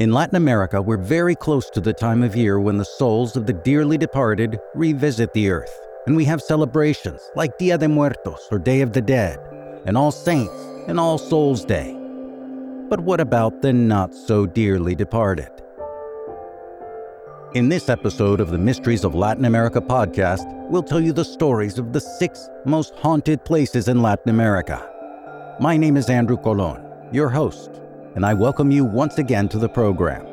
In Latin America, we're very close to the time of year when the souls of the dearly departed revisit the earth, and we have celebrations like Dia de Muertos or Day of the Dead, and All Saints and All Souls Day. But what about the not so dearly departed? In this episode of the Mysteries of Latin America podcast, we'll tell you the stories of the six most haunted places in Latin America. My name is Andrew Colon, your host, and I welcome you once again to the program.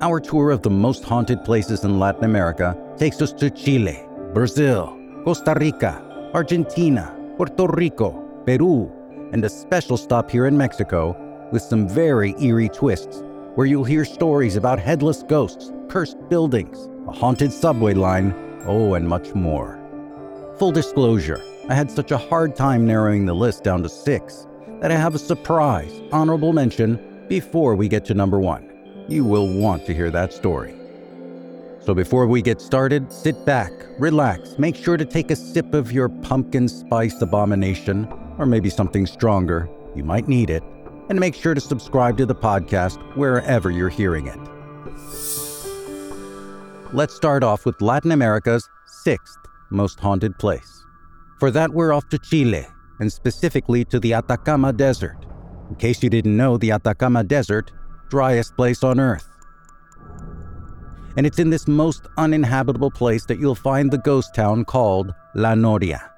Our tour of the most haunted places in Latin America takes us to Chile, Brazil, Costa Rica, Argentina, Puerto Rico, Peru, and a special stop here in Mexico with some very eerie twists where you'll hear stories about headless ghosts, cursed buildings, a haunted subway line, oh, and much more. Full disclosure, I had such a hard time narrowing the list down to six that I have a surprise honorable mention before we get to number one. You will want to hear that story. So before we get started, sit back, relax, make sure to take a sip of your pumpkin spice abomination, or maybe something stronger. You might need it and make sure to subscribe to the podcast wherever you're hearing it. Let's start off with Latin America's sixth most haunted place. For that, we're off to Chile, and specifically to the Atacama Desert. In case you didn't know, the Atacama Desert, driest place on Earth. And it's in this most uninhabitable place that you'll find the ghost town called La Noria.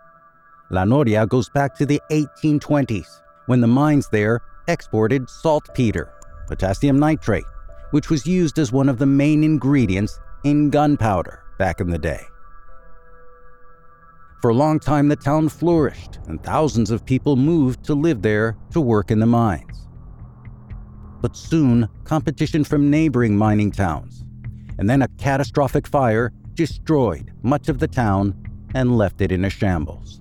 La Noria goes back to the 1820s, when the mines there exported saltpeter, potassium nitrate, which was used as one of the main ingredients in gunpowder back in the day. For a long time, the town flourished, and thousands of people moved to live there to work in the mines. But soon, competition from neighboring mining towns, and then a catastrophic fire destroyed much of the town and left it in a shambles.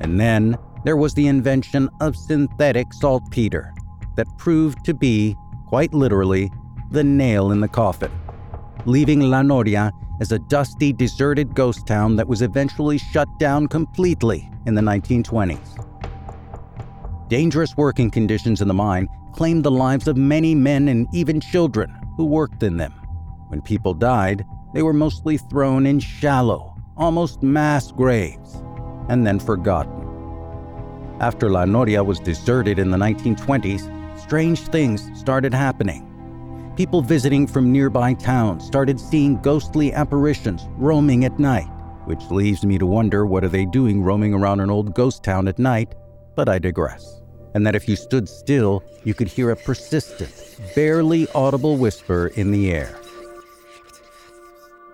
And then there was the invention of synthetic saltpeter that proved to be, quite literally, the nail in the coffin, leaving La Noria as a dusty, deserted ghost town that was eventually shut down completely in the 1920s. Dangerous working conditions in the mine claimed the lives of many men and even children who worked in them. When people died, they were mostly thrown in shallow, almost mass graves, and then forgotten. After La Noria was deserted in the 1920s, strange things started happening. People visiting from nearby towns started seeing ghostly apparitions roaming at night, which leaves me to wonder what are they doing roaming around an old ghost town at night, but I digress. And that if you stood still, you could hear a persistent, barely audible whisper in the air.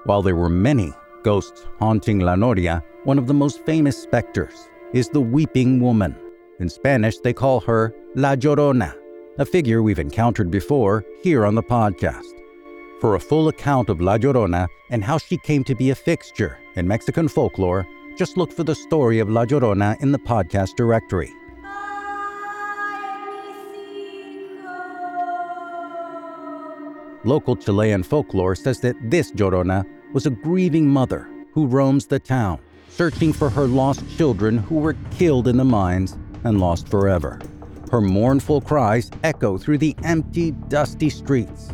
While there were many ghosts haunting La Noria, one of the most famous specters is the Weeping Woman. In Spanish, they call her La Llorona, a figure we've encountered before here on the podcast. For a full account of La Llorona and how she came to be a fixture in Mexican folklore, just look for the story of La Llorona in the podcast directory. Local Chilean folklore says that this Llorona was a grieving mother who roams the town searching for her lost children who were killed in the mines and lost forever. Her mournful cries echo through the empty, dusty streets.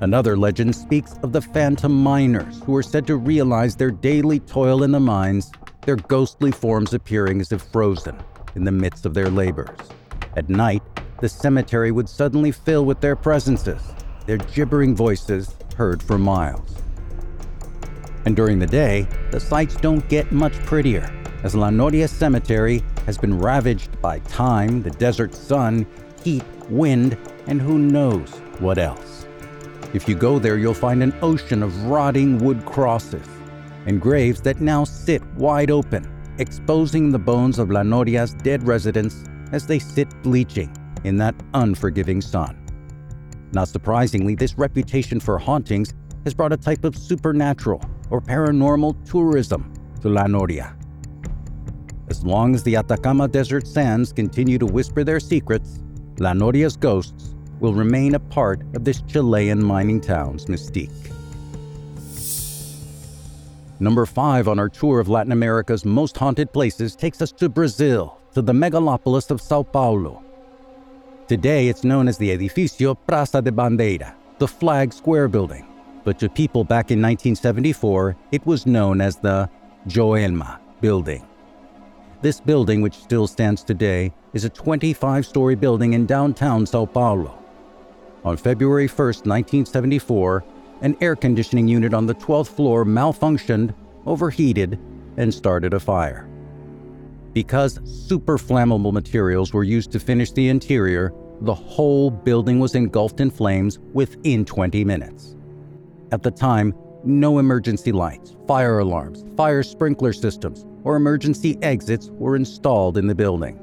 Another legend speaks of the phantom miners who are said to realize their daily toil in the mines, their ghostly forms appearing as if frozen in the midst of their labors. At night, the cemetery would suddenly fill with their presences, their gibbering voices heard for miles. And during the day, the sights don't get much prettier, as La Noria Cemetery has been ravaged by time, the desert sun, heat, wind, and who knows what else. If you go there, you'll find an ocean of rotting wood crosses and graves that now sit wide open, exposing the bones of La Noria's dead residents as they sit bleaching in that unforgiving sun. Not surprisingly, this reputation for hauntings has brought a type of supernatural or paranormal tourism to La Noria. As long as the Atacama Desert sands continue to whisper their secrets, La Noria's ghosts will remain a part of this Chilean mining town's mystique. Number five on our tour of Latin America's most haunted places takes us to Brazil, to the megalopolis of Sao Paulo. Today it's known as the Edificio Praça de Bandeira, the Flag Square building. But to people back in 1974, it was known as the Joelma building. This building, which still stands today, is a 25 story building in downtown Sao Paulo. On February 1, 1974, an air conditioning unit on the 12th floor malfunctioned, overheated, and started a fire. Because super flammable materials were used to finish the interior, the whole building was engulfed in flames within 20 minutes. At the time, no emergency lights, fire alarms, fire sprinkler systems, or emergency exits were installed in the building.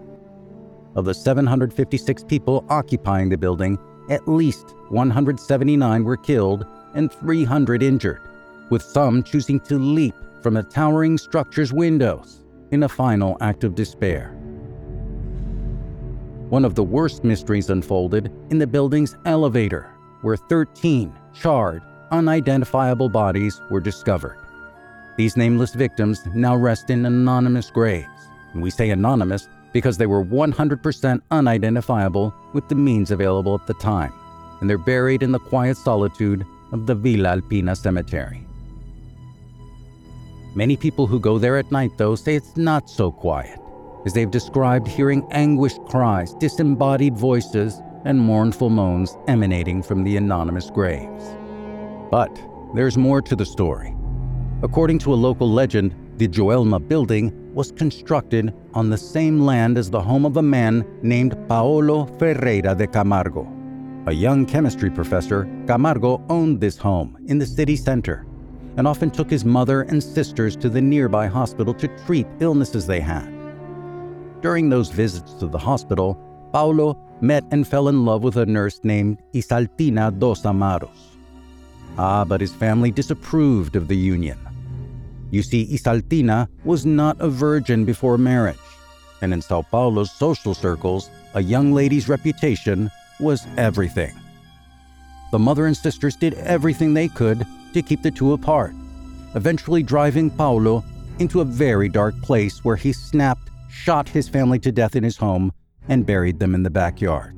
Of the 756 people occupying the building, at least 179 were killed and 300 injured, with some choosing to leap from the towering structure's windows in a final act of despair. One of the worst mysteries unfolded in the building's elevator, where 13 charred, unidentifiable bodies were discovered. These nameless victims now rest in anonymous graves. And we say anonymous because they were 100% unidentifiable with the means available at the time, and they're buried in the quiet solitude of the Vila Alpina Cemetery. Many people who go there at night, though, say it's not so quiet, as they've described hearing anguished cries, disembodied voices, and mournful moans emanating from the anonymous graves. But there's more to the story. According to a local legend, the Joelma building was constructed on the same land as the home of a man named Paulo Ferreira de Camargo. A young chemistry professor, Camargo owned this home in the city center and often took his mother and sisters to the nearby hospital to treat illnesses they had. During those visits to the hospital, Paulo met and fell in love with a nurse named Isaltina dos Amaros. Ah, but his family disapproved of the union. You see, Isaltina was not a virgin before marriage, and in Sao Paulo's social circles, a young lady's reputation was everything. The mother and sisters did everything they could to keep the two apart, eventually driving Paulo into a very dark place where he snapped, shot his family to death in his home, and buried them in the backyard.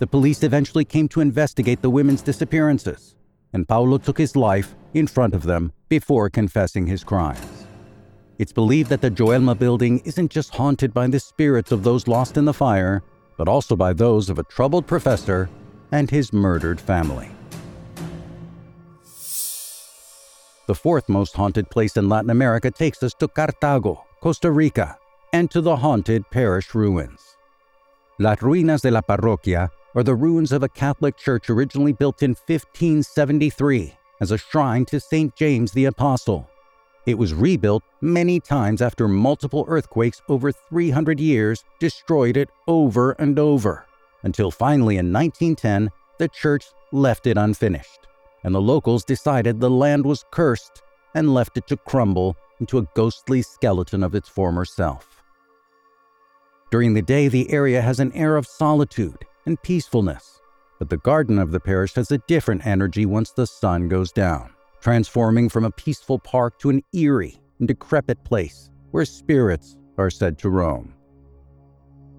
The police eventually came to investigate the women's disappearances, and Paulo took his life in front of them before confessing his crimes. It's believed that the Joelma building isn't just haunted by the spirits of those lost in the fire, but also by those of a troubled professor and his murdered family. The fourth most haunted place in Latin America takes us to Cartago, Costa Rica, and to the haunted parish ruins. Las Ruinas de la Parroquia are the ruins of a Catholic church originally built in 1573 as a shrine to St. James the Apostle. It was rebuilt many times after multiple earthquakes over 300 years destroyed it over and over, until finally in 1910 the church left it unfinished, and the locals decided the land was cursed and left it to crumble into a ghostly skeleton of its former self. During the day, the area has an air of solitude and peacefulness, but the garden of the parish has a different energy once the sun goes down transforming from a peaceful park to an eerie and decrepit place where spirits are said to roam.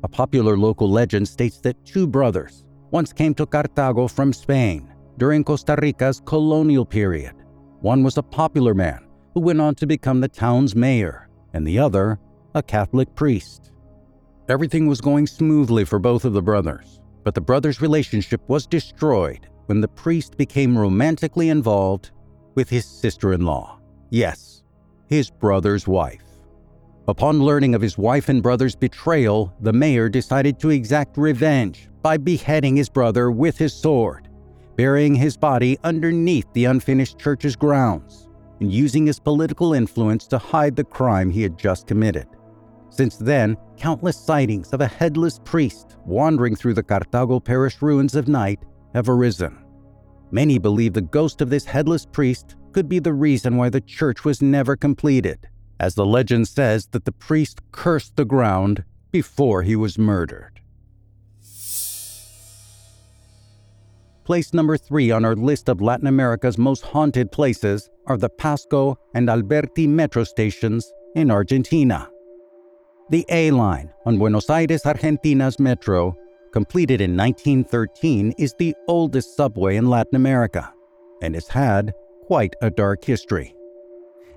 A popular local legend states that two brothers once came to Cartago from Spain during Costa Rica's colonial period. One was a popular man who went on to become the town's mayor, and the other, a Catholic priest. Everything was going smoothly for both of the brothers, but the brothers' relationship was destroyed when the priest became romantically involved with his sister in law. Yes, his brother's wife. Upon learning of his wife and brother's betrayal, the mayor decided to exact revenge by beheading his brother with his sword, burying his body underneath the unfinished church's grounds, and using his political influence to hide the crime he had just committed. Since then, countless sightings of a headless priest wandering through the Cartago parish ruins of night have arisen. Many believe the ghost of this headless priest could be the reason why the church was never completed, as the legend says that the priest cursed the ground before he was murdered. Place number three on our list of Latin America's most haunted places are the Pasco and Alberti metro stations in Argentina. The A line on Buenos Aires, Argentina's metro completed in 1913, is the oldest subway in Latin America and has had quite a dark history.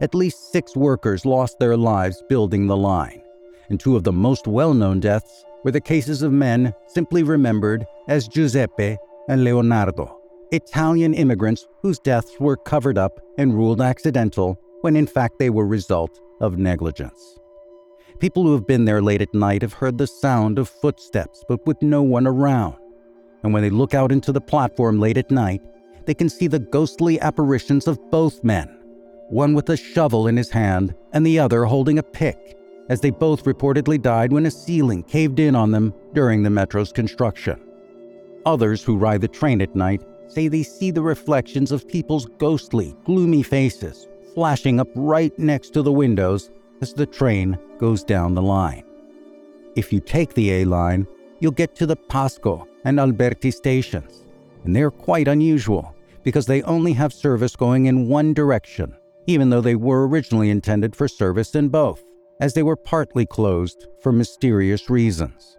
At least six workers lost their lives building the line, and two of the most well known deaths were the cases of men simply remembered as Giuseppe and Leonardo, Italian immigrants whose deaths were covered up and ruled accidental when in fact they were result of negligence. People who have been there late at night have heard the sound of footsteps, but with no one around. And when they look out into the platform late at night, they can see the ghostly apparitions of both men, one with a shovel in his hand and the other holding a pick, as they both reportedly died when a ceiling caved in on them during the metro's construction. Others who ride the train at night say they see the reflections of people's ghostly, gloomy faces flashing up right next to the windows as the train goes down the line. If you take the A line, you'll get to the Pasco and Alberti stations, and they're quite unusual because they only have service going in one direction, even though they were originally intended for service in both, as they were partly closed for mysterious reasons.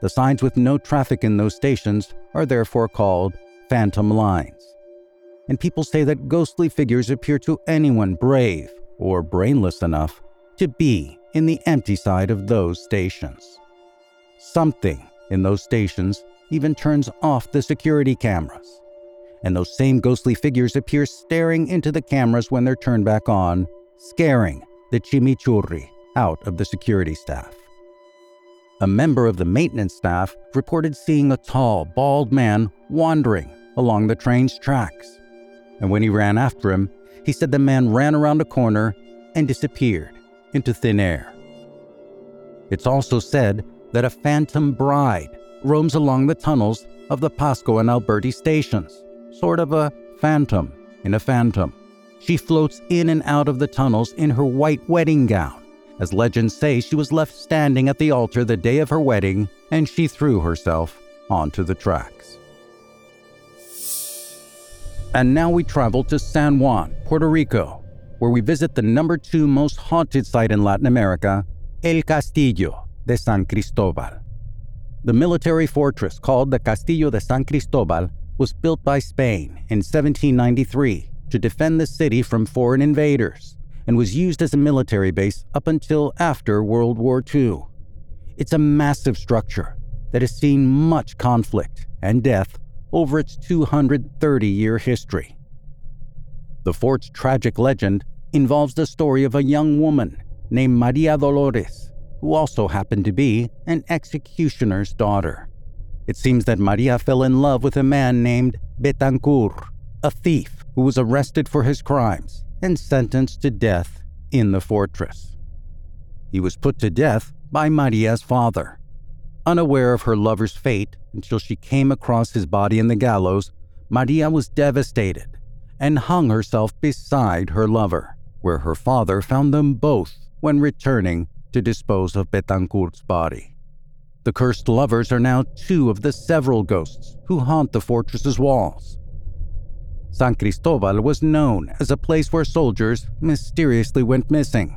The signs with no traffic in those stations are therefore called phantom lines. And people say that ghostly figures appear to anyone brave or brainless enough to be in the empty side of those stations. Something in those stations even turns off the security cameras. And those same ghostly figures appear staring into the cameras when they're turned back on, scaring the chimichurri out of the security staff. A member of the maintenance staff reported seeing a tall, bald man wandering along the train's tracks. And when he ran after him, he said the man ran around a corner and disappeared into thin air. It's also said that a phantom bride roams along the tunnels of the Pasco and Alberti stations, sort of a phantom in a phantom. She floats in and out of the tunnels in her white wedding gown. As legends say, she was left standing at the altar the day of her wedding and she threw herself onto the tracks. And now we travel to San Juan, Puerto Rico, where we visit the number two most haunted site in Latin America, El Castillo de San Cristobal. The military fortress called the Castillo de San Cristobal was built by Spain in 1793 to defend the city from foreign invaders and was used as a military base up until after World War II. It's a massive structure that has seen much conflict and death over its 230 year history. The fort's tragic legend involves the story of a young woman named Maria Dolores, who also happened to be an executioner's daughter. It seems that Maria fell in love with a man named Betancourt, a thief who was arrested for his crimes and sentenced to death in the fortress. He was put to death by Maria's father. Unaware of her lover's fate until she came across his body in the gallows, Maria was devastated and hung herself beside her lover, where her father found them both when returning to dispose of Betancourt's body. The cursed lovers are now two of the several ghosts who haunt the fortress's walls. San Cristobal was known as a place where soldiers mysteriously went missing.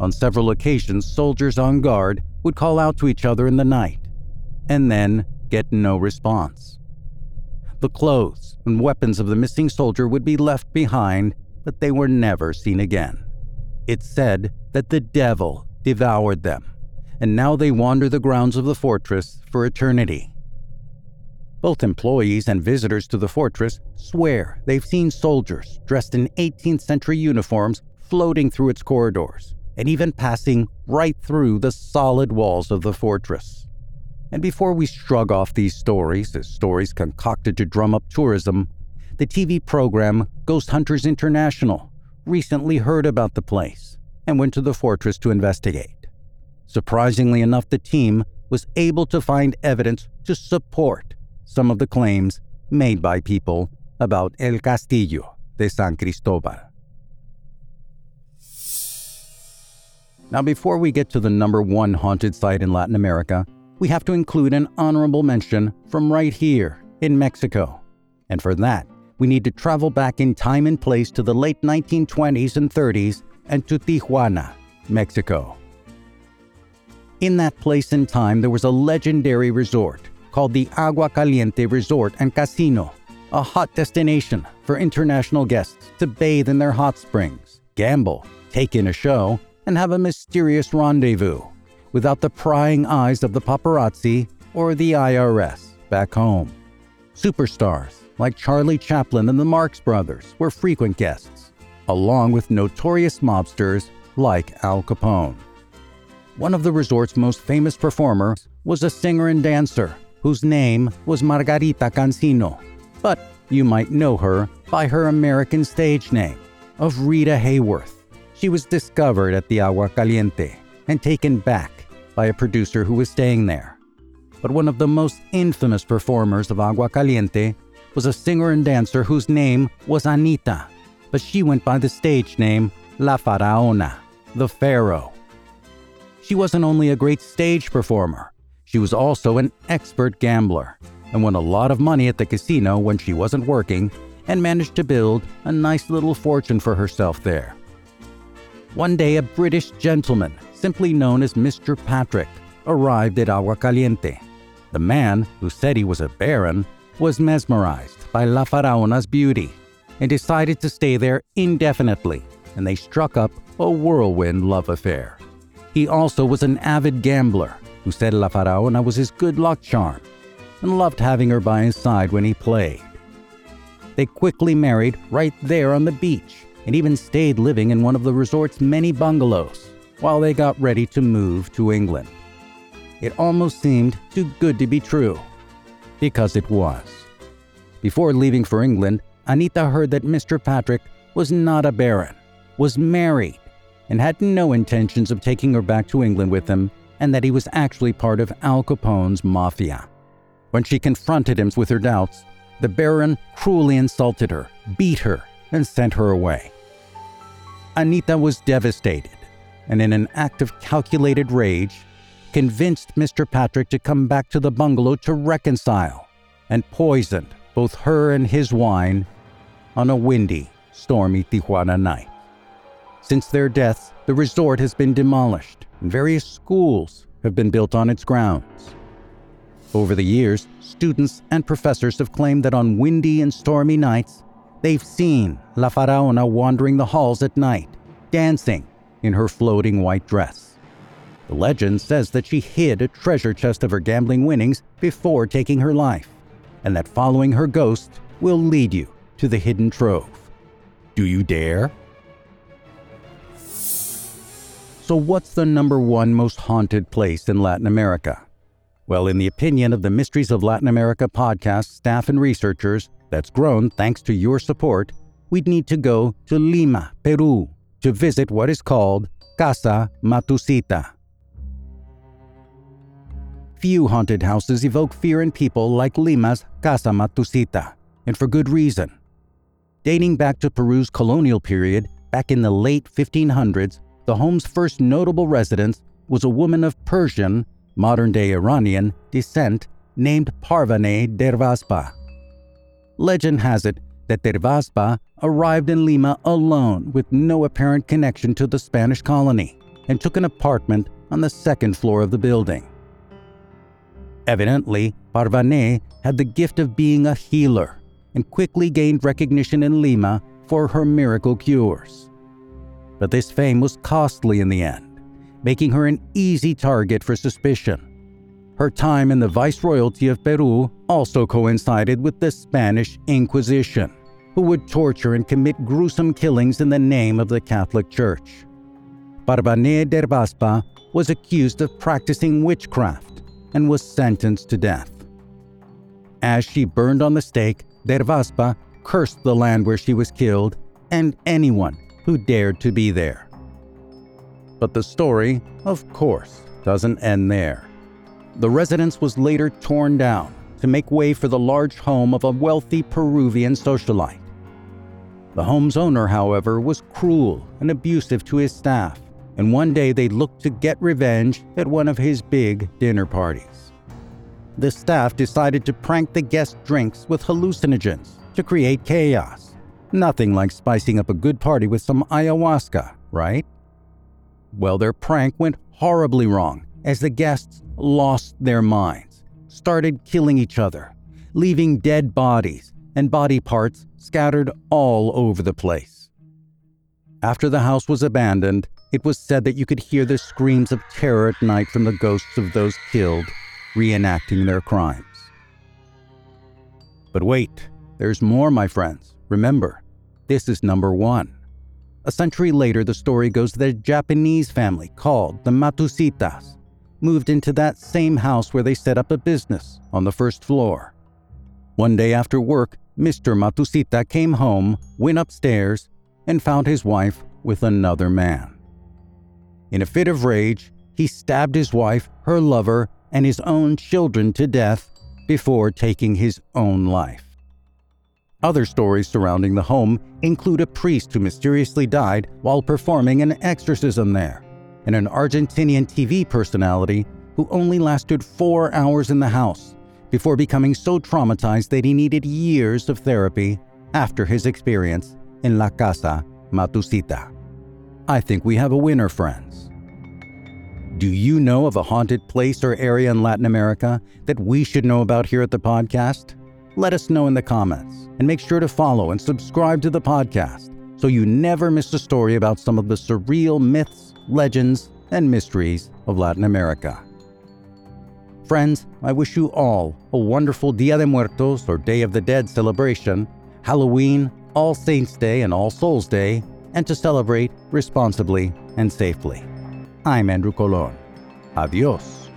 On several occasions, soldiers on guard would call out to each other in the night and then get no response. The clothes and weapons of the missing soldier would be left behind, but they were never seen again. It's said that the devil devoured them, and now they wander the grounds of the fortress for eternity. Both employees and visitors to the fortress swear they've seen soldiers dressed in 18th century uniforms floating through its corridors and even passing right through the solid walls of the fortress. And before we shrug off these stories as stories concocted to drum up tourism, the TV program Ghost Hunters International recently heard about the place and went to the fortress to investigate. Surprisingly enough, the team was able to find evidence to support some of the claims made by people about El Castillo de San Cristobal. Now, before we get to the number one haunted site in Latin America, we have to include an honorable mention from right here in Mexico. And for that, we need to travel back in time and place to the late 1920s and 30s and to Tijuana, Mexico. In that place and time, there was a legendary resort called the Agua Caliente Resort and Casino, a hot destination for international guests to bathe in their hot springs, gamble, take in a show, and have a mysterious rendezvous without the prying eyes of the paparazzi or the IRS back home. Superstars like Charlie Chaplin and the Marx Brothers were frequent guests, along with notorious mobsters like Al Capone. One of the resort's most famous performers was a singer and dancer whose name was Margarita Cansino, but you might know her by her American stage name of Rita Hayworth. She was discovered at the Agua Caliente and taken back by a producer who was staying there. But one of the most infamous performers of Agua Caliente was a singer and dancer whose name was Anita, but she went by the stage name La Faraona, the Pharaoh. She wasn't only a great stage performer, she was also an expert gambler and won a lot of money at the casino when she wasn't working and managed to build a nice little fortune for herself there. One day, a British gentleman, simply known as Mr. Patrick, arrived at Agua Caliente. The man, who said he was a baron, was mesmerized by La Faraona's beauty and decided to stay there indefinitely, and they struck up a whirlwind love affair. He also was an avid gambler who said La Faraona was his good luck charm and loved having her by his side when he played. They quickly married right there on the beach and even stayed living in one of the resort's many bungalows while they got ready to move to England. It almost seemed too good to be true, because it was. Before leaving for England, Anita heard that Mr. Patrick was not a baron, was married, and had no intentions of taking her back to England with him, and that he was actually part of Al Capone's mafia. When she confronted him with her doubts, the Baron cruelly insulted her, beat her, and sent her away. Anita was devastated, and in an act of calculated rage, convinced Mr. Patrick to come back to the bungalow to reconcile, and poisoned both her and his wine on a windy, stormy Tijuana night. Since their deaths, the resort has been demolished, and various schools have been built on its grounds. Over the years, students and professors have claimed that on windy and stormy nights, they've seen La Faraona wandering the halls at night, dancing in her floating white dress. The legend says that she hid a treasure chest of her gambling winnings before taking her life, and that following her ghost will lead you to the hidden trove. Do you dare? So, what's the number one most haunted place in Latin America? Well, in the opinion of the Mysteries of Latin America podcast staff and researchers, that's grown thanks to your support, we'd need to go to Lima, Peru, to visit what is called Casa Matusita. Few haunted houses evoke fear in people like Lima's Casa Matusita, and for good reason. Dating back to Peru's colonial period, back in the late 1500s, the home's first notable resident was a woman of Persian modern day Iranian, descent named Parvaneh Dervaspa. Legend has it that Dervaspa arrived in Lima alone with no apparent connection to the Spanish colony and took an apartment on the second floor of the building. Evidently, Parvaneh had the gift of being a healer and quickly gained recognition in Lima for her miracle cures. But this fame was costly in the end making her an easy target for suspicion. Her time in the Viceroyalty of Peru also coincided with the Spanish Inquisition, who would torture and commit gruesome killings in the name of the Catholic Church. Parvaneh Dervaspa was accused of practicing witchcraft and was sentenced to death. As she burned on the stake, Dervaspa cursed the land where she was killed and anyone who dared to be there. But the story, of course, doesn't end there. The residence was later torn down to make way for the large home of a wealthy Peruvian socialite. The home's owner, however, was cruel and abusive to his staff, and one day they looked to get revenge at one of his big dinner parties. The staff decided to prank the guest drinks with hallucinogens to create chaos. Nothing like spicing up a good party with some ayahuasca, right? Well, their prank went horribly wrong as the guests lost their minds, started killing each other, leaving dead bodies and body parts scattered all over the place. After the house was abandoned, it was said that you could hear the screams of terror at night from the ghosts of those killed, reenacting their crimes. But wait, there's more, my friends. Remember, this is number one. A century later, the story goes that a Japanese family called the Matusitas moved into that same house where they set up a business on the first floor. One day after work, Mr. Matusita came home, went upstairs, and found his wife with another man. In a fit of rage, he stabbed his wife, her lover, and his own children to death before taking his own life. Other stories surrounding the home include a priest who mysteriously died while performing an exorcism there, and an Argentinian TV personality who only lasted four hours in the house before becoming so traumatized that he needed years of therapy after his experience in La Casa Matsusita. I think we have a winner, friends. Do you know of a haunted place or area in Latin America that we should know about here at the podcast? Let us know in the comments and make sure to follow and subscribe to the podcast so you never miss a story about some of the surreal myths, legends, and mysteries of Latin America. Friends, I wish you all a wonderful Dia de Muertos or Day of the Dead celebration, Halloween, All Saints' Day, and All Souls' Day, and to celebrate responsibly and safely. I'm Andrew Colon. Adios.